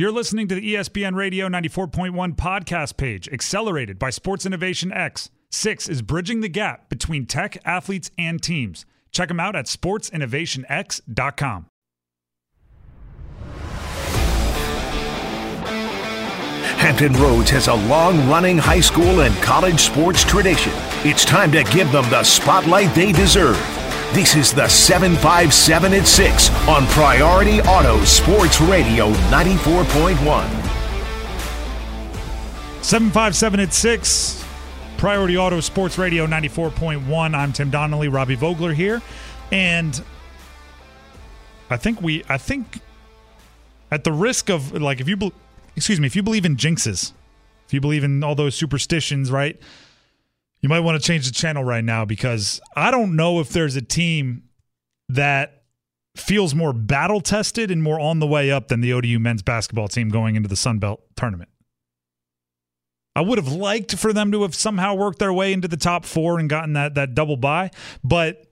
You're listening to the ESPN Radio 94.1 podcast page, accelerated by Sports Innovation X. Six is bridging the gap between tech, athletes, and teams. Check them out at sportsinnovationx.com. Hampton Roads has a long running high school and college sports tradition. It's time to give them the spotlight they deserve. This is the 757 at 6 on Priority Auto Sports Radio 94.1. 757 at 6, Priority Auto Sports Radio 94.1. I'm Tim Donnelly, Robbie Vogler here. And I think we, I think at the risk of, like, if you, bel excuse me, if you believe in jinxes, if you believe in all those superstitions, right? You might want to change the channel right now because I don't know if there's a team that feels more battle tested and more on the way up than the ODU men's basketball team going into the Sun Belt tournament. I would have liked for them to have somehow worked their way into the top four and gotten that that double bye, but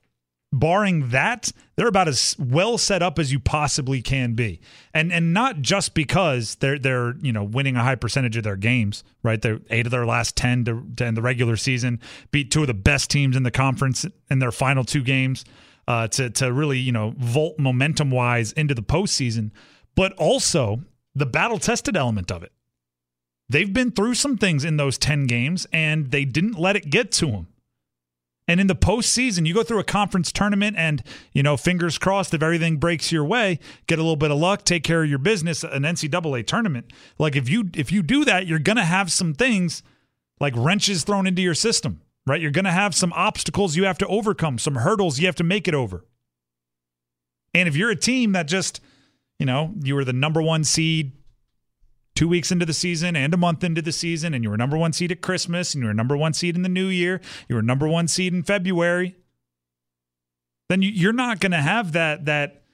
barring that, they're about as well set up as you possibly can be. And and not just because they're they're, you know, winning a high percentage of their games, right? They're eight of their last 10 to, to end the regular season, beat two of the best teams in the conference in their final two games uh, to to really, you know, vault momentum wise into the postseason, but also the battle tested element of it. They've been through some things in those 10 games and they didn't let it get to them. And in the postseason, you go through a conference tournament and, you know, fingers crossed if everything breaks your way, get a little bit of luck, take care of your business, an NCAA tournament. Like if you if you do that, you're gonna have some things like wrenches thrown into your system, right? You're gonna have some obstacles you have to overcome, some hurdles you have to make it over. And if you're a team that just, you know, you were the number one seed two weeks into the season and a month into the season, and you were number one seed at Christmas, and you were number one seed in the new year, you were number one seed in February, then you- you're not going to have that that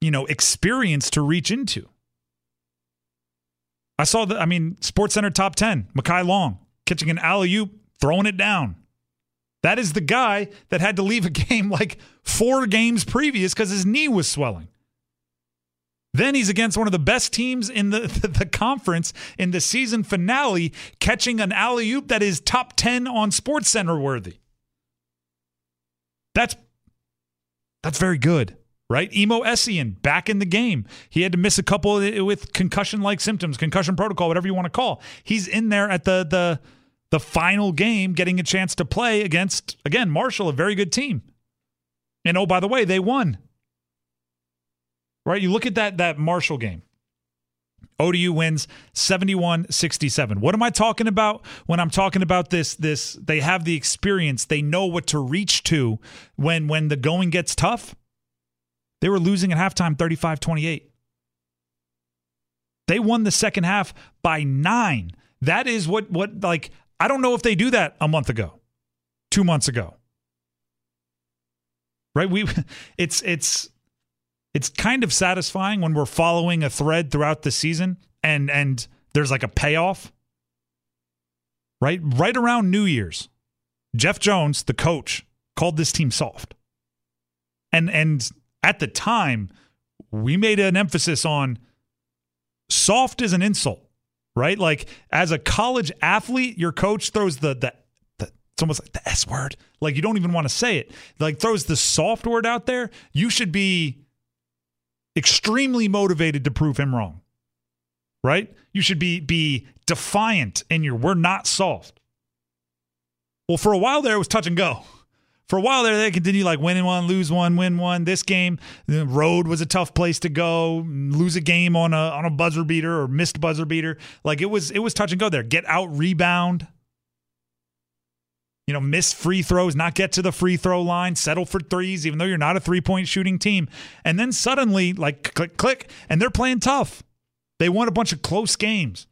you know experience to reach into. I saw the, I mean, Sports Center top ten, Mekhi Long catching an alley oop, throwing it down. That is the guy that had to leave a game like four games previous because his knee was swelling. Then he's against one of the best teams in the, the, the conference in the season finale, catching an alley oop that is top 10 on Sports Center worthy. That's that's very good, right? Imo Essien back in the game. He had to miss a couple with concussion like symptoms, concussion protocol, whatever you want to call. He's in there at the the the final game getting a chance to play against again Marshall, a very good team. And oh by the way, they won right? You look at that that Marshall game. ODU wins 71-67. What am I talking about when I'm talking about this this they have the experience, they know what to reach to when when the going gets tough? They were losing at halftime 35-28. They won the second half by 9. That is what what like I don't know if they do that a month ago. 2 months ago. Right? We it's it's it's kind of satisfying when we're following a thread throughout the season and and there's like a payoff. Right? Right around New Year's, Jeff Jones, the coach, called this team soft. And and at the time, we made an emphasis on soft is an insult, right? Like as a college athlete, your coach throws the the, the it's almost like the S word. Like you don't even want to say it. Like throws the soft word out there. You should be extremely motivated to prove him wrong. Right? You should be be defiant in your we're not soft. Well, for a while there it was touch and go. For a while there, they continued like win one, lose one, win one. This game, the road was a tough place to go. Lose a game on a on a buzzer beater or missed buzzer beater. Like it was it was touch and go there. Get out rebound. You know, miss free throws, not get to the free throw line, settle for threes, even though you're not a three point shooting team. And then suddenly, like click, click, and they're playing tough. They won a bunch of close games.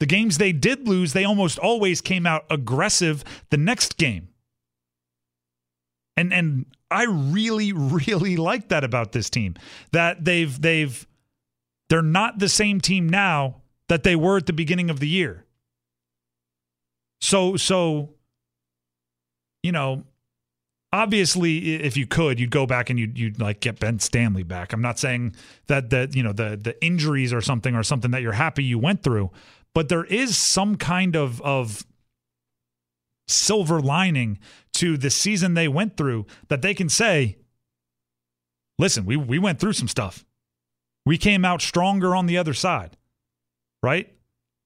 The games they did lose, they almost always came out aggressive the next game. And and I really, really like that about this team. That they've they've they're not the same team now that they were at the beginning of the year. So so you know, obviously if you could you'd go back and you'd, you'd like get ben stanley back. I'm not saying that the you know the the injuries or something or something that you're happy you went through but there is some kind of of silver lining to the season they went through that they can say listen we we went through some stuff. We came out stronger on the other side right?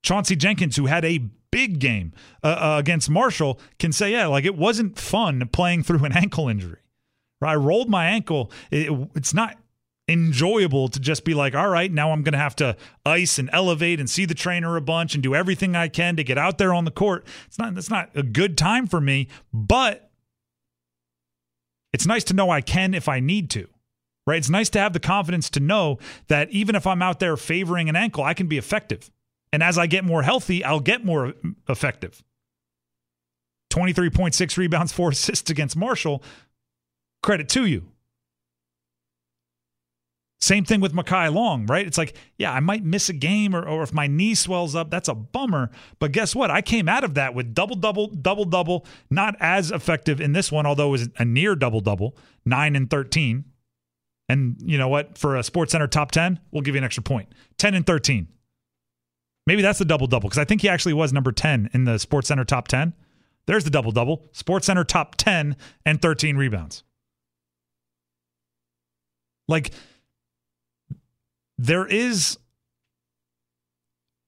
Chauncey jenkins who had a big game uh, uh, against Marshall can say, yeah, like it wasn't fun playing through an ankle injury. Right? I rolled my ankle. It, it's not enjoyable to just be like, all right, now I'm going to have to ice and elevate and see the trainer a bunch and do everything I can to get out there on the court. It's not that's not a good time for me, but it's nice to know I can if I need to. Right? It's nice to have the confidence to know that even if I'm out there favoring an ankle, I can be effective. And as I get more healthy, I'll get more effective. 23.6 rebounds, four assists against Marshall. Credit to you. Same thing with Mekhi Long, right? It's like, yeah, I might miss a game or, or if my knee swells up, that's a bummer. But guess what? I came out of that with double, double, double, double. Not as effective in this one, although it was a near double, double, nine and 13. And you know what? For a Sports Center top 10, we'll give you an extra point 10 and 13. Maybe that's the double double because I think he actually was number 10 in the Sports Center top 10. There's the double double. Sports Center top 10 and 13 rebounds. Like there is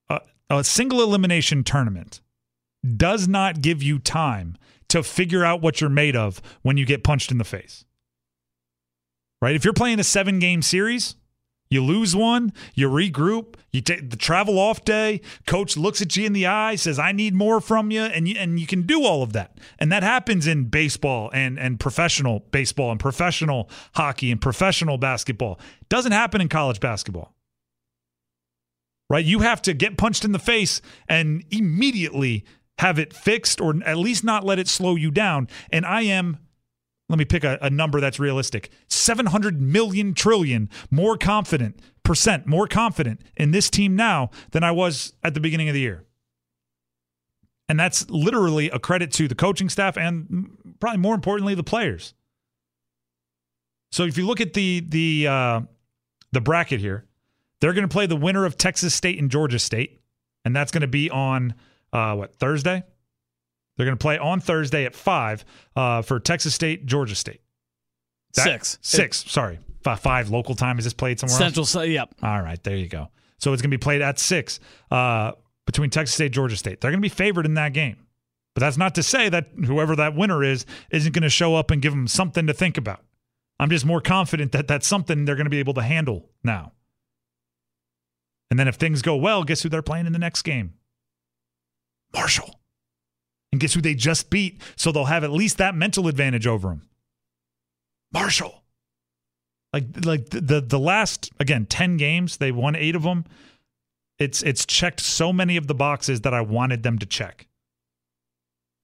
a, a single elimination tournament does not give you time to figure out what you're made of when you get punched in the face. Right? If you're playing a 7 game series, you lose one, you regroup, you take the travel off day, coach looks at you in the eye, says, I need more from you, and you and you can do all of that. And that happens in baseball and, and professional baseball and professional hockey and professional basketball. It doesn't happen in college basketball. Right? You have to get punched in the face and immediately have it fixed or at least not let it slow you down. And I am let me pick a, a, number that's realistic. 700 million trillion more confident percent more confident in this team now than i was at the beginning of the year. And that's literally a credit to the coaching staff and probably more importantly the players. So if you look at the the uh, the bracket here they're going to play the winner of texas state and georgia state and that's going to be on uh, what thursday they're going to play on Thursday at five uh, for Texas State, Georgia State. That, six, six. It, sorry, five, five, local time. Is this played somewhere? Central. Else? Yep. All right, there you go. So it's going to be played at six uh, between Texas State, Georgia State. They're going to be favored in that game, but that's not to say that whoever that winner is isn't going to show up and give them something to think about. I'm just more confident that that's something they're going to be able to handle now. And then if things go well, guess who they're playing in the next game? Marshall. And guess who they just beat? So they'll have at least that mental advantage over them. Marshall. Like like the the last again 10 games, they won 8 of them. It's it's checked so many of the boxes that I wanted them to check.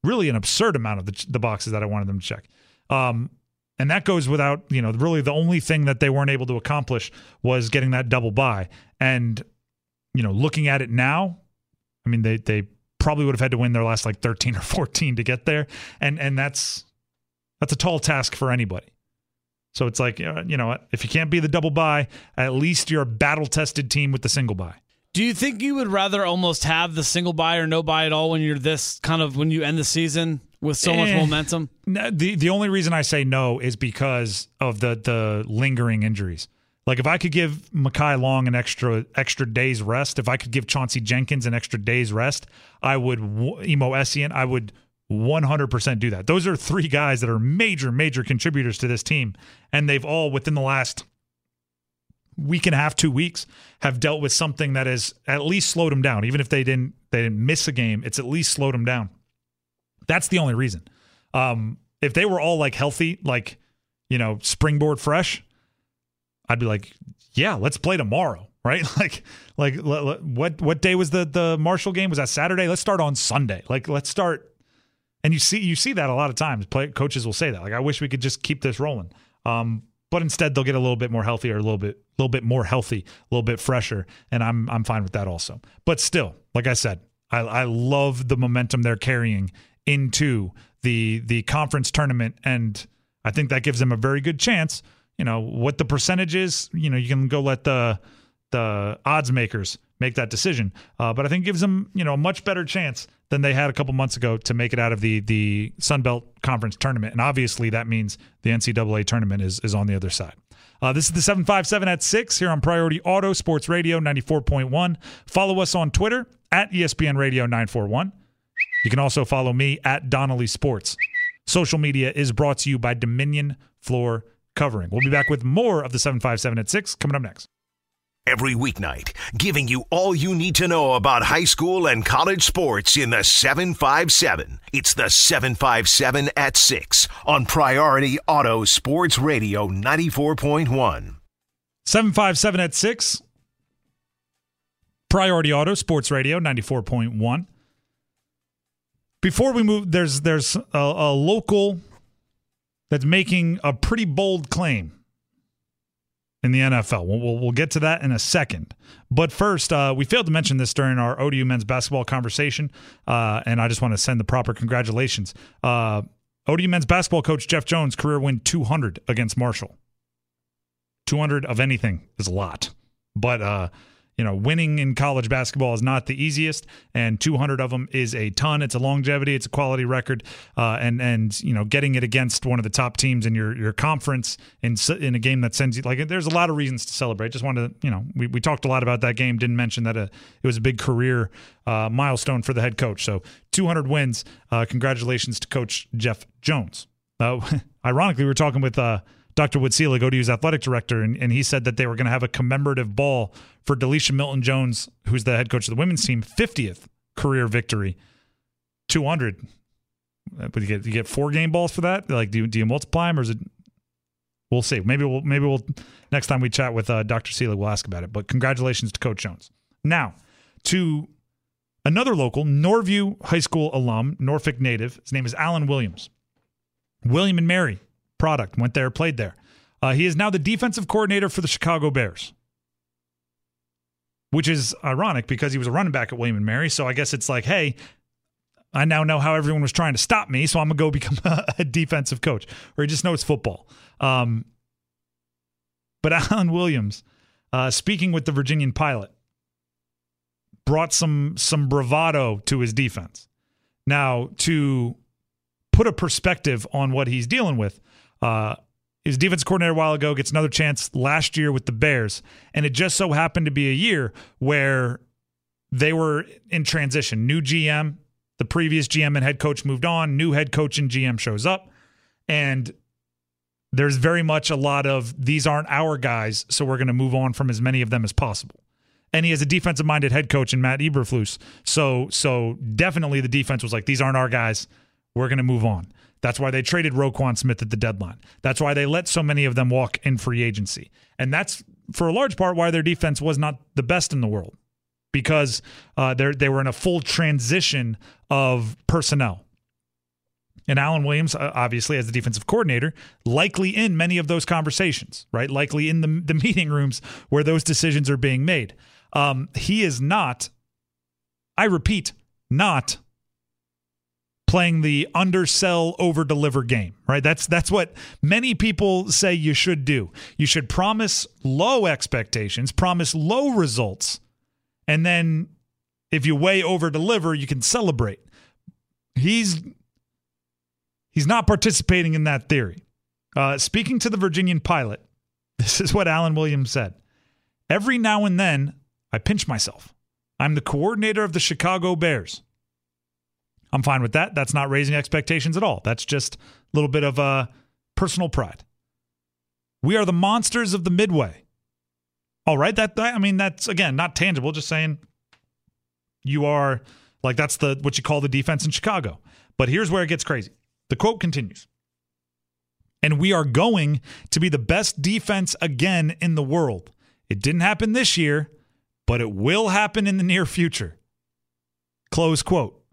Really an absurd amount of the, the boxes that I wanted them to check. Um, and that goes without, you know, really the only thing that they weren't able to accomplish was getting that double bye. And, you know, looking at it now, I mean, they they probably would have had to win their last like 13 or 14 to get there. And and that's that's a tall task for anybody. So it's like, you know, if you can't be the double buy, at least you're a battle tested team with the single buy. Do you think you would rather almost have the single buy or no buy at all when you're this kind of when you end the season with so eh, much momentum? The the only reason I say no is because of the the lingering injuries. Like if I could give Mekhi Long an extra extra day's rest, if I could give Chauncey Jenkins an extra day's rest, I would Imo Essien, I would 100% do that. Those are three guys that are major major contributors to this team and they've all within the last week and a half, 2 weeks have dealt with something that has at least slowed them down. Even if they didn't they didn't miss a game, it's at least slowed them down. That's the only reason. Um if they were all like healthy, like you know, springboard fresh, I'd be like, yeah, let's play tomorrow, right? Like, like what what day was the the Marshall game? Was that Saturday? Let's start on Sunday. Like, let's start. And you see you see that a lot of times. Play, coaches will say that. Like, I wish we could just keep this rolling. Um, but instead they'll get a little bit more healthy or a little bit a little bit more healthy, a little bit fresher, and I'm I'm fine with that also. But still, like I said, I, I love the momentum they're carrying into the the conference tournament and I think that gives them a very good chance. You know what the percentage is. You know you can go let the the odds makers make that decision. Uh, but I think gives them you know a much better chance than they had a couple months ago to make it out of the the Sun Belt Conference tournament. And obviously that means the NCAA tournament is is on the other side. Uh, this is the 757 at 6 here on Priority Auto Sports Radio 94.1. Follow us on Twitter at ESPN Radio 941. You can also follow me at Donnelly Sports. Social media is brought to you by Dominion Floor Covering. We'll be back with more of the 757 at 6 coming up next. Every weeknight, giving you all you need to know about high school and college sports in the 757. It's the 757 at 6 on Priority Auto Sports Radio 94.1. 757 at 6. Priority Auto Sports Radio 94.1. Before we move, there's there's a, a local that's making a pretty bold claim in the NFL. We'll, we'll, we'll, get to that in a second. But first, uh, we failed to mention this during our ODU men's basketball conversation, uh, and I just want to send the proper congratulations. Uh, ODU men's basketball coach Jeff Jones career win 200 against Marshall. 200 of anything is a lot, but uh, you know, winning in college basketball is not the easiest, and 200 of them is a ton. It's a longevity, it's a quality record, uh, and and you know, getting it against one of the top teams in your your conference in in a game that sends you like there's a lot of reasons to celebrate. Just wanted to, you know, we, we talked a lot about that game. Didn't mention that a, uh, it was a big career uh, milestone for the head coach. So 200 wins. Uh, congratulations to Coach Jeff Jones. Uh, ironically, we were talking with. Dr. Wood Selig, ODU's athletic director, and, and he said that they were going to have a commemorative ball for Delisha Milton Jones, who's the head coach of the women's team, 50th career victory. 200. Uh, but you get you get four game balls for that. Like, do you, do you multiply them or is it? We'll see. Maybe we'll maybe we'll next time we chat with uh, Dr. Selig, we'll ask about it. But congratulations to Coach Jones. Now to another local Norview High School alum, Norfolk native. His name is Alan Williams. William and Mary product. Went there, played there. Uh, he is now the defensive coordinator for the Chicago Bears, which is ironic because he was a running back at William and Mary. So I guess it's like, hey, I now know how everyone was trying to stop me, so I'm gonna go become a, defensive coach, or he just knows football. Um, but Alan Williams, uh, speaking with the Virginian Pilot, brought some some bravado to his defense. Now, to put a perspective on what he's dealing with, uh, his defense coordinator a while ago gets another chance last year with the Bears, and it just so happened to be a year where they were in transition. New GM, the previous GM and head coach moved on. New head coach and GM shows up, and there's very much a lot of these aren't our guys, so we're going to move on from as many of them as possible. And he has a defensive minded head coach in Matt Eberflus. So so definitely the defense was like, these aren't our guys. We're going to move on. That's why they traded Roquan Smith at the deadline. That's why they let so many of them walk in free agency. And that's for a large part why their defense was not the best in the world because uh, they were in a full transition of personnel. And Alan Williams, uh, obviously, as the defensive coordinator, likely in many of those conversations, right? Likely in the, the meeting rooms where those decisions are being made. Um, he is not, I repeat, not playing the undersell over deliver game right? That's that's what many people say you should do. You should promise low expectations promise low results and then if you way over deliver you can celebrate. He's he's not participating in that theory. Uh, speaking to the virginian pilot this is what alan williams said. Every now and then i pinch myself. I'm the coordinator of the chicago bears I'm fine with that. That's not raising expectations at all. That's just a little bit of uh, personal pride. We are the monsters of the Midway. All right, that I mean that's again not tangible. Just saying, you are like that's the what you call the defense in Chicago. But here's where it gets crazy. The quote continues. And we are going to be the best defense again in the world. It didn't happen this year, but it will happen in the near future. Close quote.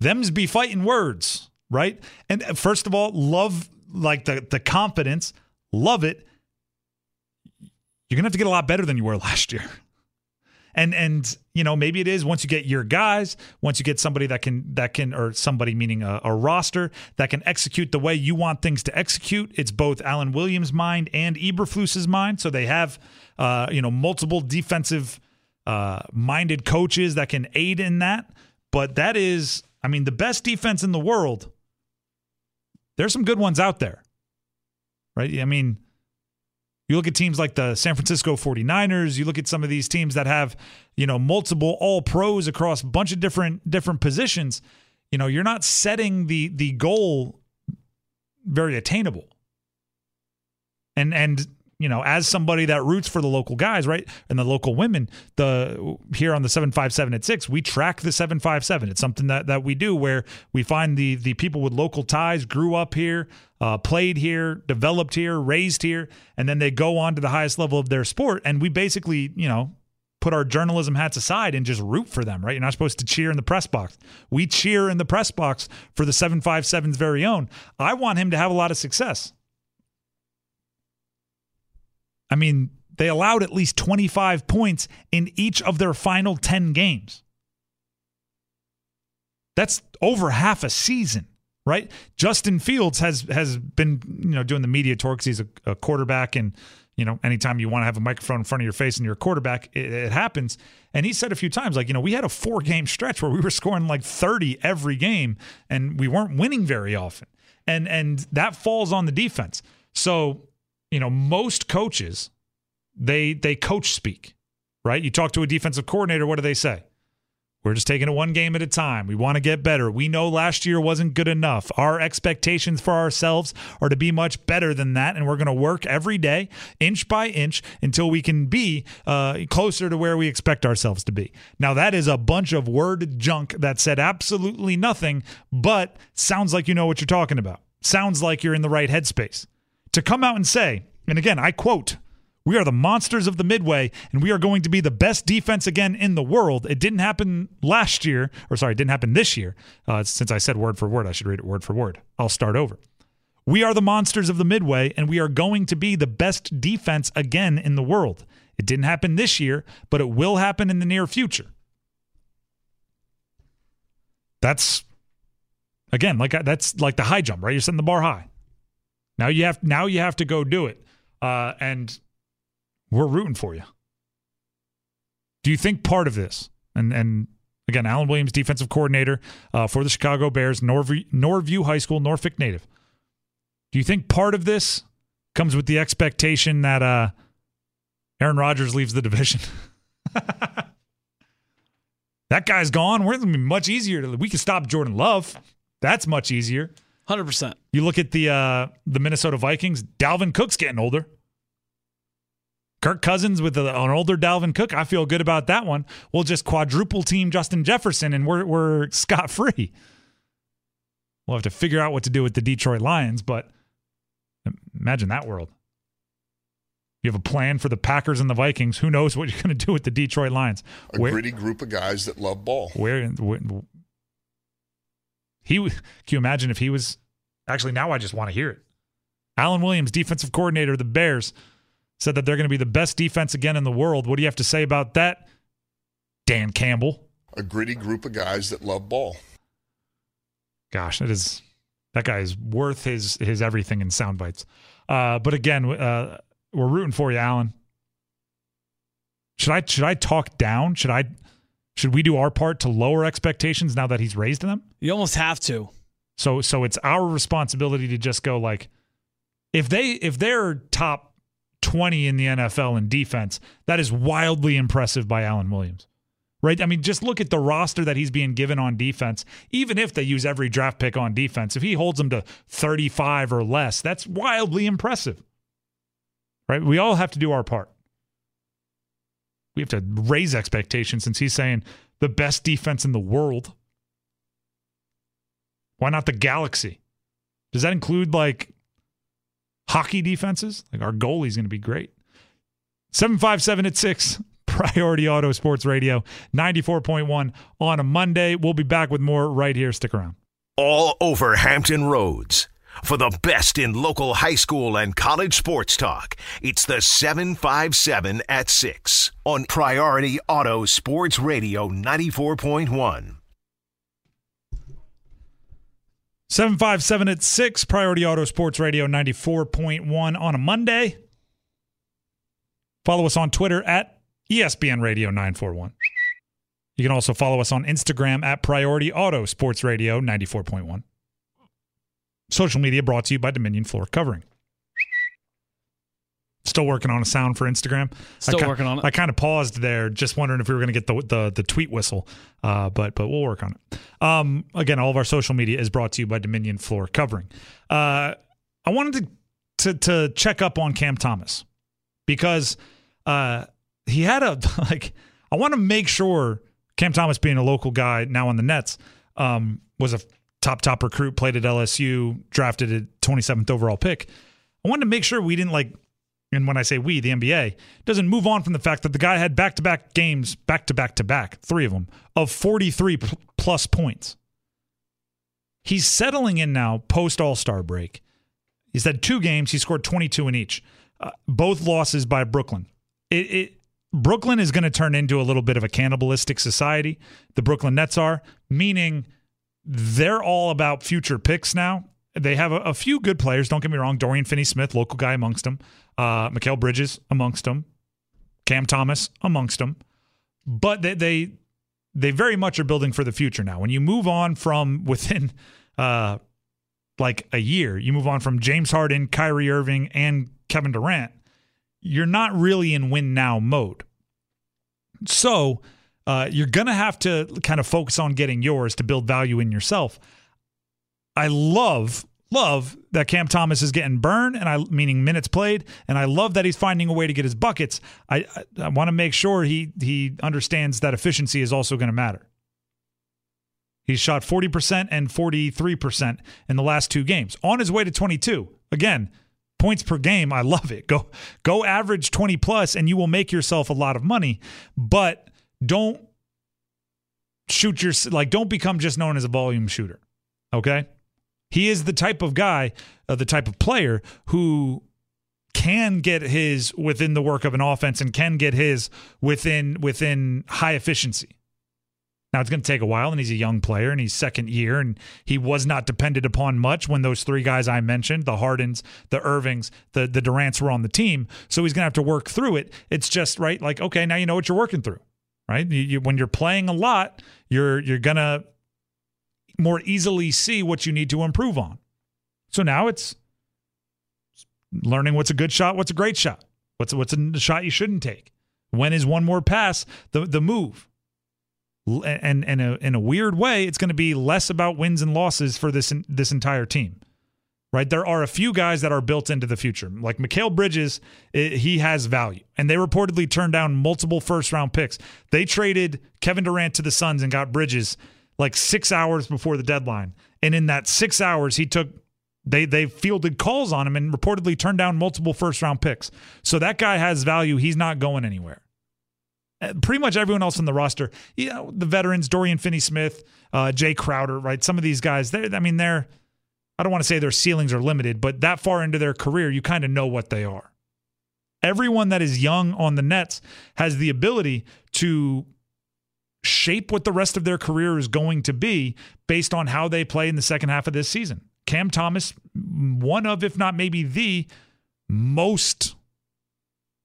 Them's be fighting words, right? And uh, first of all, love like the the confidence, love it. You're gonna have to get a lot better than you were last year. And and you know maybe it is once you get your guys, once you get somebody that can that can or somebody meaning a, a roster that can execute the way you want things to execute. It's both Alan Williams' mind and Eberflus's mind, so they have uh, you know multiple defensive uh, minded coaches that can aid in that. But that is, I mean, the best defense in the world. There's some good ones out there, right? I mean you look at teams like the San Francisco 49ers, you look at some of these teams that have, you know, multiple all pros across a bunch of different different positions, you know, you're not setting the the goal very attainable. And and you know, as somebody that roots for the local guys, right, and the local women, the here on the seven five seven at six, we track the seven five seven. It's something that that we do where we find the the people with local ties, grew up here, uh, played here, developed here, raised here, and then they go on to the highest level of their sport, and we basically, you know, put our journalism hats aside and just root for them, right? You're not supposed to cheer in the press box. We cheer in the press box for the 757's very own. I want him to have a lot of success. I mean, they allowed at least 25 points in each of their final 10 games. That's over half a season, right? Justin Fields has has been, you know, doing the media tour because he's a, a, quarterback, and you know, anytime you want to have a microphone in front of your face and you're a quarterback, it, it happens. And he said a few times, like, you know, we had a four game stretch where we were scoring like 30 every game, and we weren't winning very often, and and that falls on the defense. So you know, most coaches they they coach speak, right? You talk to a defensive coordinator, what do they say? We're just taking it one game at a time. We want to get better. We know last year wasn't good enough. Our expectations for ourselves are to be much better than that, and we're going to work every day, inch by inch, until we can be uh, closer to where we expect ourselves to be. Now, that is a bunch of word junk that said absolutely nothing, but sounds like you know what you're talking about. Sounds like you're in the right headspace. To come out and say, and again, I quote, we are the monsters of the Midway, and we are going to be the best defense again in the world. It didn't happen last year, or sorry, it didn't happen this year. Uh, since I said word for word, I should read it word for word. I'll start over. We are the monsters of the Midway, and we are going to be the best defense again in the world. It didn't happen this year, but it will happen in the near future. That's again like that's like the high jump, right? You're setting the bar high. Now you have now you have to go do it. Uh, and we're rooting for you. Do you think part of this, and and again, Alan Williams, defensive coordinator uh, for the Chicago Bears, Norview, Norview High School, Norfolk native. Do you think part of this comes with the expectation that uh, Aaron Rodgers leaves the division? that guy's gone. We're going to be much easier. To, we can stop Jordan Love. That's much easier. Hundred percent. You look at the uh, the Minnesota Vikings. Dalvin Cook's getting older. Kirk Cousins with an older Dalvin Cook. I feel good about that one. We'll just quadruple team Justin Jefferson, and we're we're scot free. We'll have to figure out what to do with the Detroit Lions, but imagine that world. You have a plan for the Packers and the Vikings. Who knows what you're going to do with the Detroit Lions? A where, gritty group of guys that love ball. Where, where he can you imagine if he was actually now I just want to hear it. Alan Williams, defensive coordinator of the Bears, said that they're going to be the best defense again in the world. What do you have to say about that, Dan Campbell? A gritty group of guys that love ball. Gosh, that is that guy is worth his his everything in sound bites. Uh, but again, uh, we're rooting for you, Alan. Should I should I talk down? Should I should we do our part to lower expectations now that he's raised them? You almost have to. So so it's our responsibility to just go like if they if they're top 20 in the NFL in defense, that is wildly impressive by Alan Williams. Right? I mean, just look at the roster that he's being given on defense. Even if they use every draft pick on defense, if he holds them to 35 or less, that's wildly impressive. Right? We all have to do our part we have to raise expectations since he's saying the best defense in the world. Why not the Galaxy? Does that include like hockey defenses? Like our goalie's going to be great. 757 at 6, Priority Auto Sports Radio, 94.1 on a Monday. We'll be back with more right here. Stick around. All over Hampton Roads For the best in local high school and college sports talk, it's the 757 at 6 on Priority Auto Sports Radio 94.1. 757 at 6, Priority Auto Sports Radio 94.1 on a Monday. Follow us on Twitter at ESPN Radio 941. You can also follow us on Instagram at Priority Auto Sports Radio 94.1. Social media brought to you by Dominion Floor Covering. Still working on a sound for Instagram. Still ki- working on it. I kind of paused there, just wondering if we were going to get the, the the tweet whistle, uh, but but we'll work on it. Um, again, all of our social media is brought to you by Dominion Floor Covering. Uh, I wanted to, to to check up on Cam Thomas because uh, he had a like. I want to make sure Cam Thomas, being a local guy now on the Nets, um, was a top top recruit, played at LSU, drafted a 27th overall pick. I wanted to make sure we didn't like, and when I say we, the NBA doesn't move on from the fact that the guy had back to back games, back to back to back, three of them of 43 plus points. He's settling in now post All Star break. He's had two games. He scored 22 in each. Uh, both losses by Brooklyn. It, it Brooklyn is going to turn into a little bit of a cannibalistic society. The Brooklyn Nets are, meaning they're all about future picks now. They have a, a few good players. Don't get me wrong. Dorian Finney-Smith, local guy amongst them. Uh, Mikal Bridges amongst them. Cam Thomas amongst them. But they, they they very much are building for the future now. When you move on from within uh, like a year, you move on from James Harden, Kyrie Irving, and Kevin Durant. You're not really in win now mode. So uh, you're gonna have to kind of focus on getting yours to build value in yourself. I love love that Cam Thomas is getting burned, and I meaning minutes played, and I love that he's finding a way to get his buckets. I I, I want to make sure he he understands that efficiency is also going to matter. He's shot 40% and 43% in the last two games. On his way to 22. Again, points per game, I love it. Go go average 20 plus and you will make yourself a lot of money, but don't shoot your like don't become just known as a volume shooter. Okay? He is the type of guy, uh, the type of player who can get his within the work of an offense and can get his within within high efficiency. Now it's going to take a while, and he's a young player, and he's second year, and he was not depended upon much when those three guys I mentioned, the Hardens, the Irvings, the the Durants were on the team. So he's going to have to work through it. It's just right, like okay, now you know what you're working through, right? You, you, when you're playing a lot, you're you're gonna more easily see what you need to improve on. So now it's learning what's a good shot, what's a great shot, what's what's a shot you shouldn't take. When is one more pass the the move? and and a, in a weird way, it's going to be less about wins and losses for this this entire team. Right, there are a few guys that are built into the future, like Mikal Bridges. He has value, and they reportedly turned down multiple first round picks. They traded Kevin Durant to the Suns and got Bridges like six hours before the deadline, and in that six hours, he took they they fielded calls on him and reportedly turned down multiple first round picks. So that guy has value. He's not going anywhere pretty much everyone else on the roster, you know, the veterans, Dorian Finney-Smith, uh, Jae Crowder, right? Some of these guys, they I mean, they're, I don't want to say their ceilings are limited, but that far into their career, you kind of know what they are. Everyone that is young on the Nets has the ability to shape what the rest of their career is going to be based on how they play in the second half of this season. Cam Thomas, one of, if not maybe the most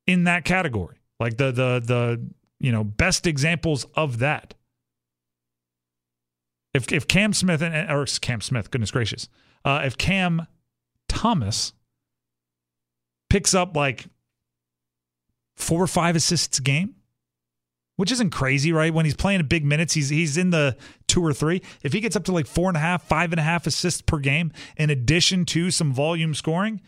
in that category. Like the the the you know best examples of that. If if Cam Smith and or Cam Smith, goodness gracious, uh, if Cam Thomas picks up like four or five assists a game, which isn't crazy, right? When he's playing big minutes, he's he's in the two or three. If he gets up to like four and a half, five and a half assists per game, in addition to some volume scoring,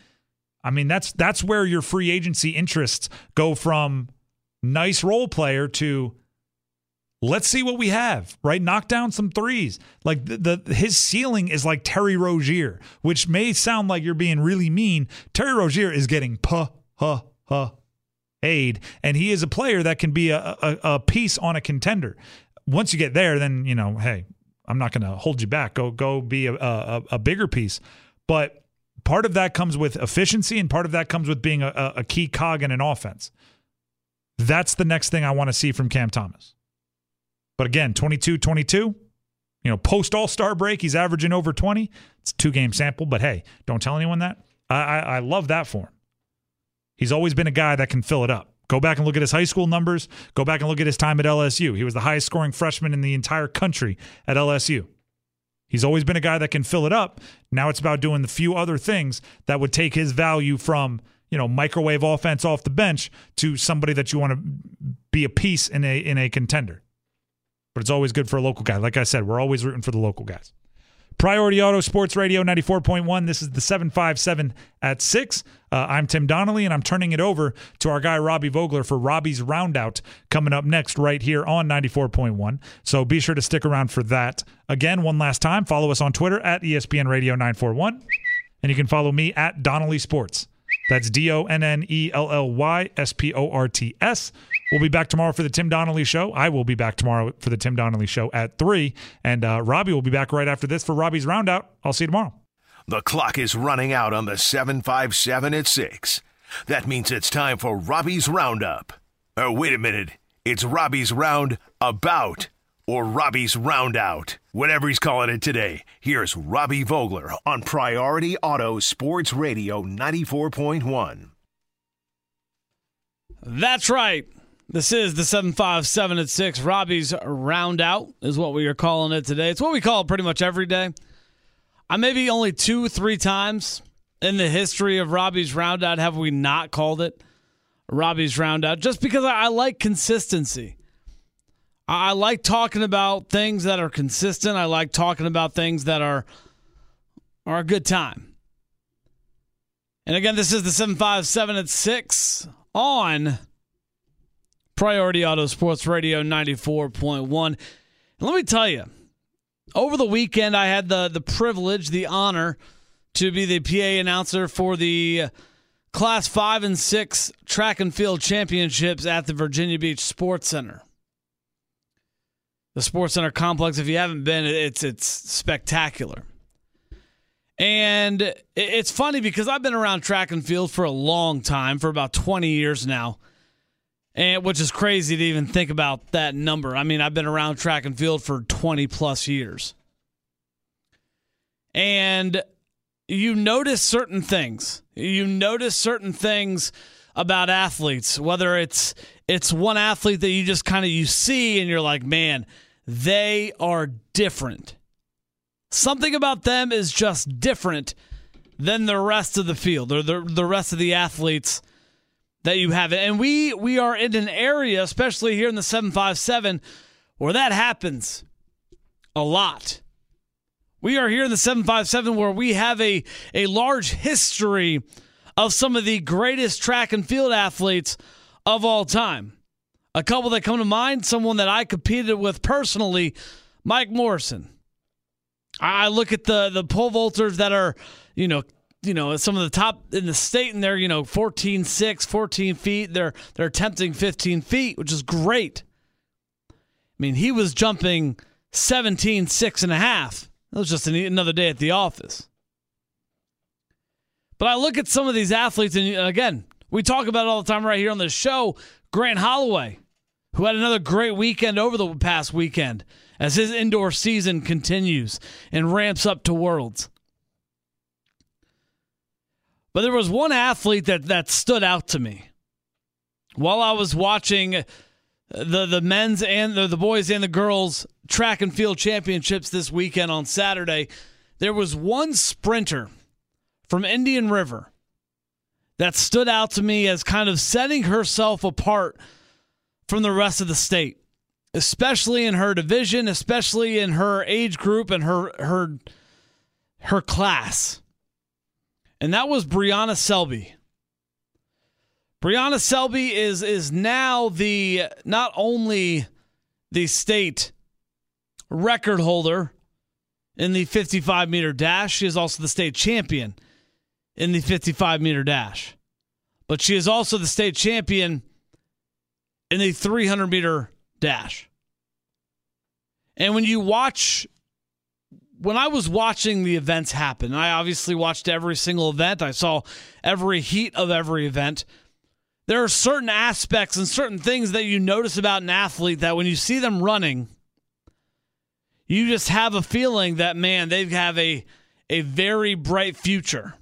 I mean that's that's where your free agency interests go from nice role player to let's see what we have, right? Knock down some threes. Like the, the his ceiling is like Terry Rozier, which may sound like you're being really mean. Terry Rozier is getting puh huh huh aid, and he is a player that can be a, a, a piece on a contender. Once you get there, then you know, hey, I'm not going to hold you back. Go go be a, a, a bigger piece. But part of that comes with efficiency, and part of that comes with being a, a key cog in an offense. That's the next thing I want to see from Cam Thomas. But again, 22 22, you know, post All Star break, he's averaging over 20. It's two game sample, but hey, don't tell anyone that. I, I, I love that for him. He's always been a guy that can fill it up. Go back and look at his high school numbers. Go back and look at his time at LSU. He was the highest scoring freshman in the entire country at LSU. He's always been a guy that can fill it up. Now it's about doing the few other things that would take his value from, you know, microwave offense off the bench to somebody that you want to be a piece in a in a contender. But it's always good for a local guy. Like I said, we're always rooting for the local guys. Priority Auto Sports Radio 94.1. This is the 757 at 6. Uh, I'm Tim Donnelly, and I'm turning it over to our guy, Robbie Vogler, for Robbie's Roundout coming up next, right here on 94.1. So be sure to stick around for that. Again, one last time, follow us on Twitter at ESPN Radio 941. And you can follow me at Donnelly Sports. That's D O N N E L L Y S P O R T S. We'll be back tomorrow for the Tim Donnelly Show. I will be back tomorrow for the Tim Donnelly Show at 3. And uh, Robbie will be back right after this for Robbie's Roundout. I'll see you tomorrow. The clock is running out on the 757 at 6. That means it's time for Robbie's Roundup. Oh, wait a minute. It's Robbie's Round About or Robbie's Roundout. Whatever he's calling it today. Here's Robbie Vogler on Priority Auto Sports Radio 94.1. That's right. This is the 757 at 6. Robbie's Roundout is what we are calling it today. It's what we call it pretty much every day. I maybe only two, three times in the history of Robbie's Roundout have we not called it Robbie's Roundout just because I, I like consistency. I, like talking about things that are consistent. I like talking about things that are are a good time. And again, this is the 757 at 6 on Priority Auto Sports Radio 94.1. And let me tell you, over the weekend, I had the, the privilege, the honor to be the PA announcer for the Class 5 and 6 track and field championships at the Virginia Beach Sports Center. The Sports Center complex, if you haven't been, it's it's spectacular. And it's funny because I've been around track and field for a long time, for about 20 years now and which is crazy to even think about that number. I mean, I've been around track and field for 20 plus years. And you notice certain things. You notice certain things about athletes, whether it's it's one athlete that you just kind of you see and you're like, "Man, they are different." Something about them is just different than the rest of the field or the the rest of the athletes that you have. And we we are in an area, especially here in the 757, where that happens a lot. We are here in the 757 where we have a, a large history of some of the greatest track and field athletes of all time. A couple that come to mind, someone that I competed with personally, Mike Morrison. I look at the the pole vaulters that are, you know, you know some of the top in the state and they're you know 14 6 14 feet. They're they're attempting 15 feet which is great. I mean he was jumping 17 6 and a half. That was just another day at the office. But i look at some of these athletes and again we talk about it all the time right here on this show grant holloway who had another great weekend over the past weekend as his indoor season continues and ramps up to worlds but there was one athlete that, that stood out to me while I was watching the the men's and the, the boys and the girls track and field championships this weekend on Saturday. There was one sprinter from Indian River that stood out to me as kind of setting herself apart from the rest of the state, especially in her division, especially in her age group and her her her class and that was Brianna Selby. Brianna Selby is is now the not only the state record holder in the 55 meter dash, she is also the state champion in the 55 meter dash. But she is also the state champion in the 300 meter dash. And when you watch when I was watching the events happen, I obviously watched every single event. I saw every heat of every event. There are certain aspects and certain things that you notice about an athlete that when you see them running, you just have a feeling that man, they have a a very bright future.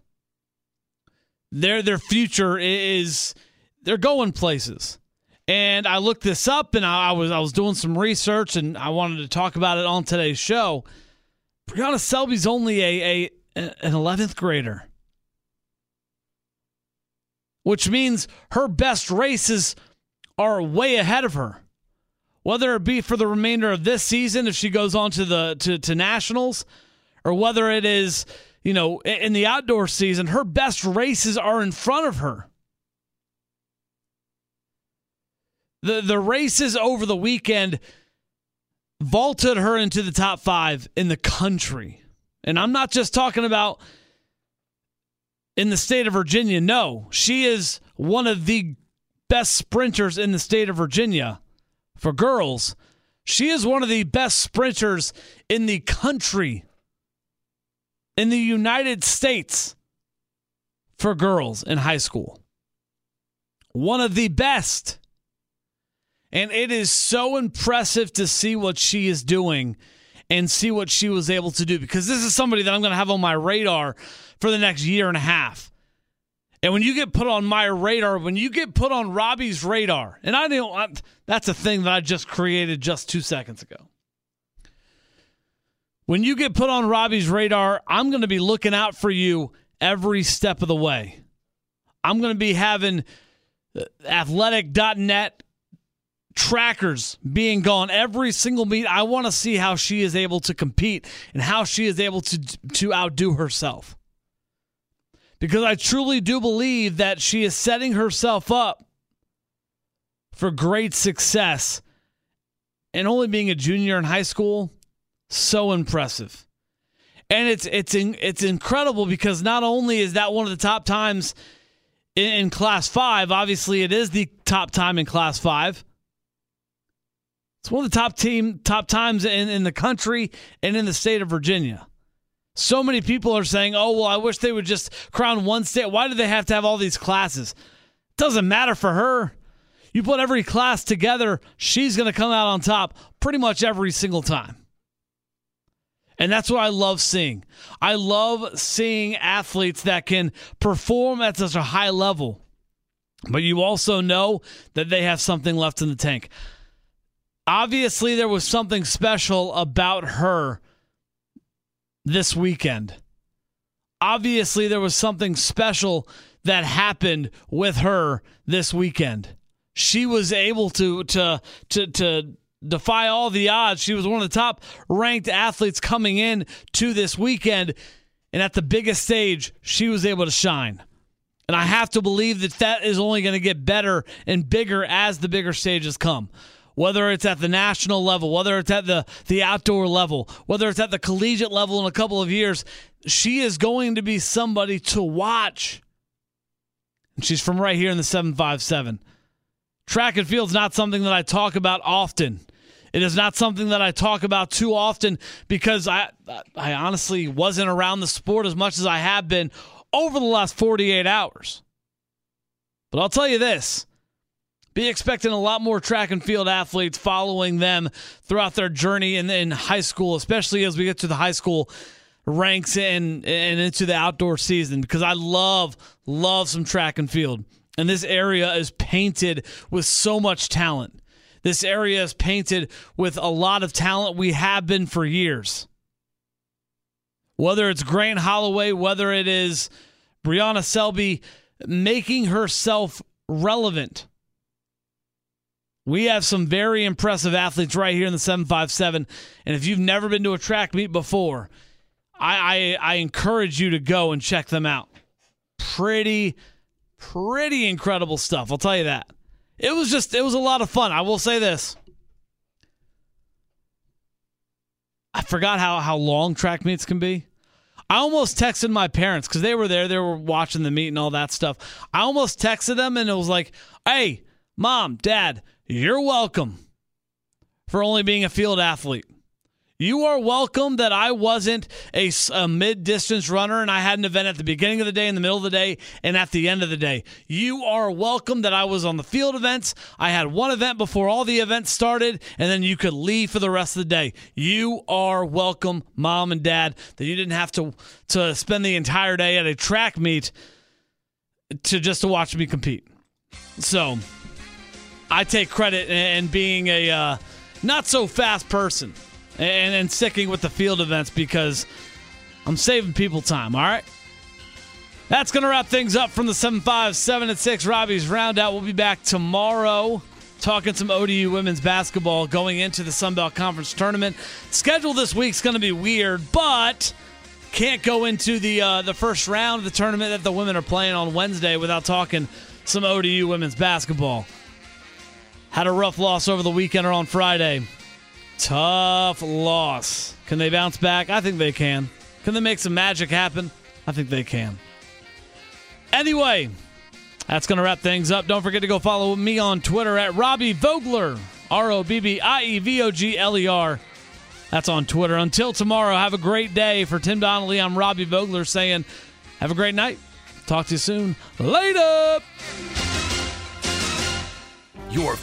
Their their future is they're going places. And I looked this up and I, I was I was doing some research and I wanted to talk about it on today's show. Brianna Selby's only a, a an 11th grader. Which means her best races are way ahead of her. Whether it be for the remainder of this season if she goes on to the to, to nationals or whether it is, you know, in the outdoor season, her best races are in front of her. The the races over the weekend vaulted her into the top 5 in the country. And I'm not just talking about in the state of Virginia. No, she is one of the best sprinters in the state of Virginia for girls. She is one of the best sprinters in the country in the United States for girls in high school. One of the best. And it is so impressive to see what she is doing and see what she was able to do because this is somebody that I'm going to have on my radar for the next year and a half. And when you get put on my radar, when you get put on Robbie's radar, and I don't, that's a thing that I just created just two seconds ago. When you get put on Robbie's radar, I'm going to be looking out for you every step of the way. I'm going to be having uh, athletic.net trackers being gone every single meet. I want to see how she is able to compete and how she is able to to outdo herself. Because I truly do believe that she is setting herself up for great success. And only being a junior in high school, so impressive. And it's it's it's incredible because not only is that one of the top times in, in class 5, obviously it is the top time in class 5. It's one of the top team top times in, in the country and in the state of Virginia. So many people are saying, "Oh, well, I wish they would just crown one state. Why do they have to have all these classes?" Doesn't matter for her. You put every class together, she's going to come out on top pretty much every single time. And that's what I love seeing. I love seeing athletes that can perform at such a high level, but you also know that they have something left in the tank. Obviously, there was something special about her this weekend. Obviously, there was something special that happened with her this weekend. She was able to to to to defy all the odds. She was one of the top ranked athletes coming in to this weekend. And at the biggest stage, she was able to shine. And I have to believe that that is only going to get better and bigger as the bigger stages come. Whether it's at the national level, whether it's at the, the outdoor level, whether it's at the collegiate level in a couple of years, she is going to be somebody to watch. And she's from right here in the 757. Track and field's not something that I talk about often. It is not something that I talk about too often because I I honestly wasn't around the sport as much as I have been over the last 48 hours. But I'll tell you this. Be expecting a lot more track and field athletes following them throughout their journey in, in high school, especially as we get to the high school ranks and and into the outdoor season because I love love some track and field. And this area is painted with so much talent. This area is painted with a lot of talent we have been for years. Whether it's Grant Holloway, whether it is Brianna Selby making herself relevant. We have some very impressive athletes right here in the 757. And if you've never been to a track meet before, I, I, I encourage you to go and check them out. Pretty pretty incredible stuff. I'll tell you that. It was just, it was a lot of fun. I will say this. I forgot how, how long track meets can be. I almost texted my parents because they were there. They were watching the meet and all that stuff. I almost texted them and it was like, hey, mom, dad, you're welcome for only being a field athlete. You are welcome that I wasn't a, a mid distance runner and I had an event at the beginning of the day, in the middle of the day, and at the end of the day. You are welcome that I was on the field events. I had one event before all the events started, and then you could leave for the rest of the day. You are welcome, mom and dad, that you didn't have to, to spend the entire day at a track meet to just to watch me compete. So I take credit in being a uh, not so fast person and, and sticking with the field events because I'm saving people time, all right? That's going to wrap things up from the 7 5, 7 and 6 Robbie's Roundout. We'll be back tomorrow talking some ODU women's basketball going into the Sun Belt Conference tournament. Schedule this week's going to be weird, but can't go into the uh, the first round of the tournament that the women are playing on Wednesday without talking some ODU women's basketball. Had a rough loss over the weekend or on Friday. Tough loss. Can they bounce back? I think they can. Can they make some magic happen? I think they can. Anyway, that's going to wrap things up. Don't forget to go follow me on Twitter at Robbie Vogler. R O B B I E V O G L E R. That's on Twitter. Until tomorrow, have a great day. For Tim Donnelly, I'm Robbie Vogler saying, have a great night. Talk to you soon. Later. Your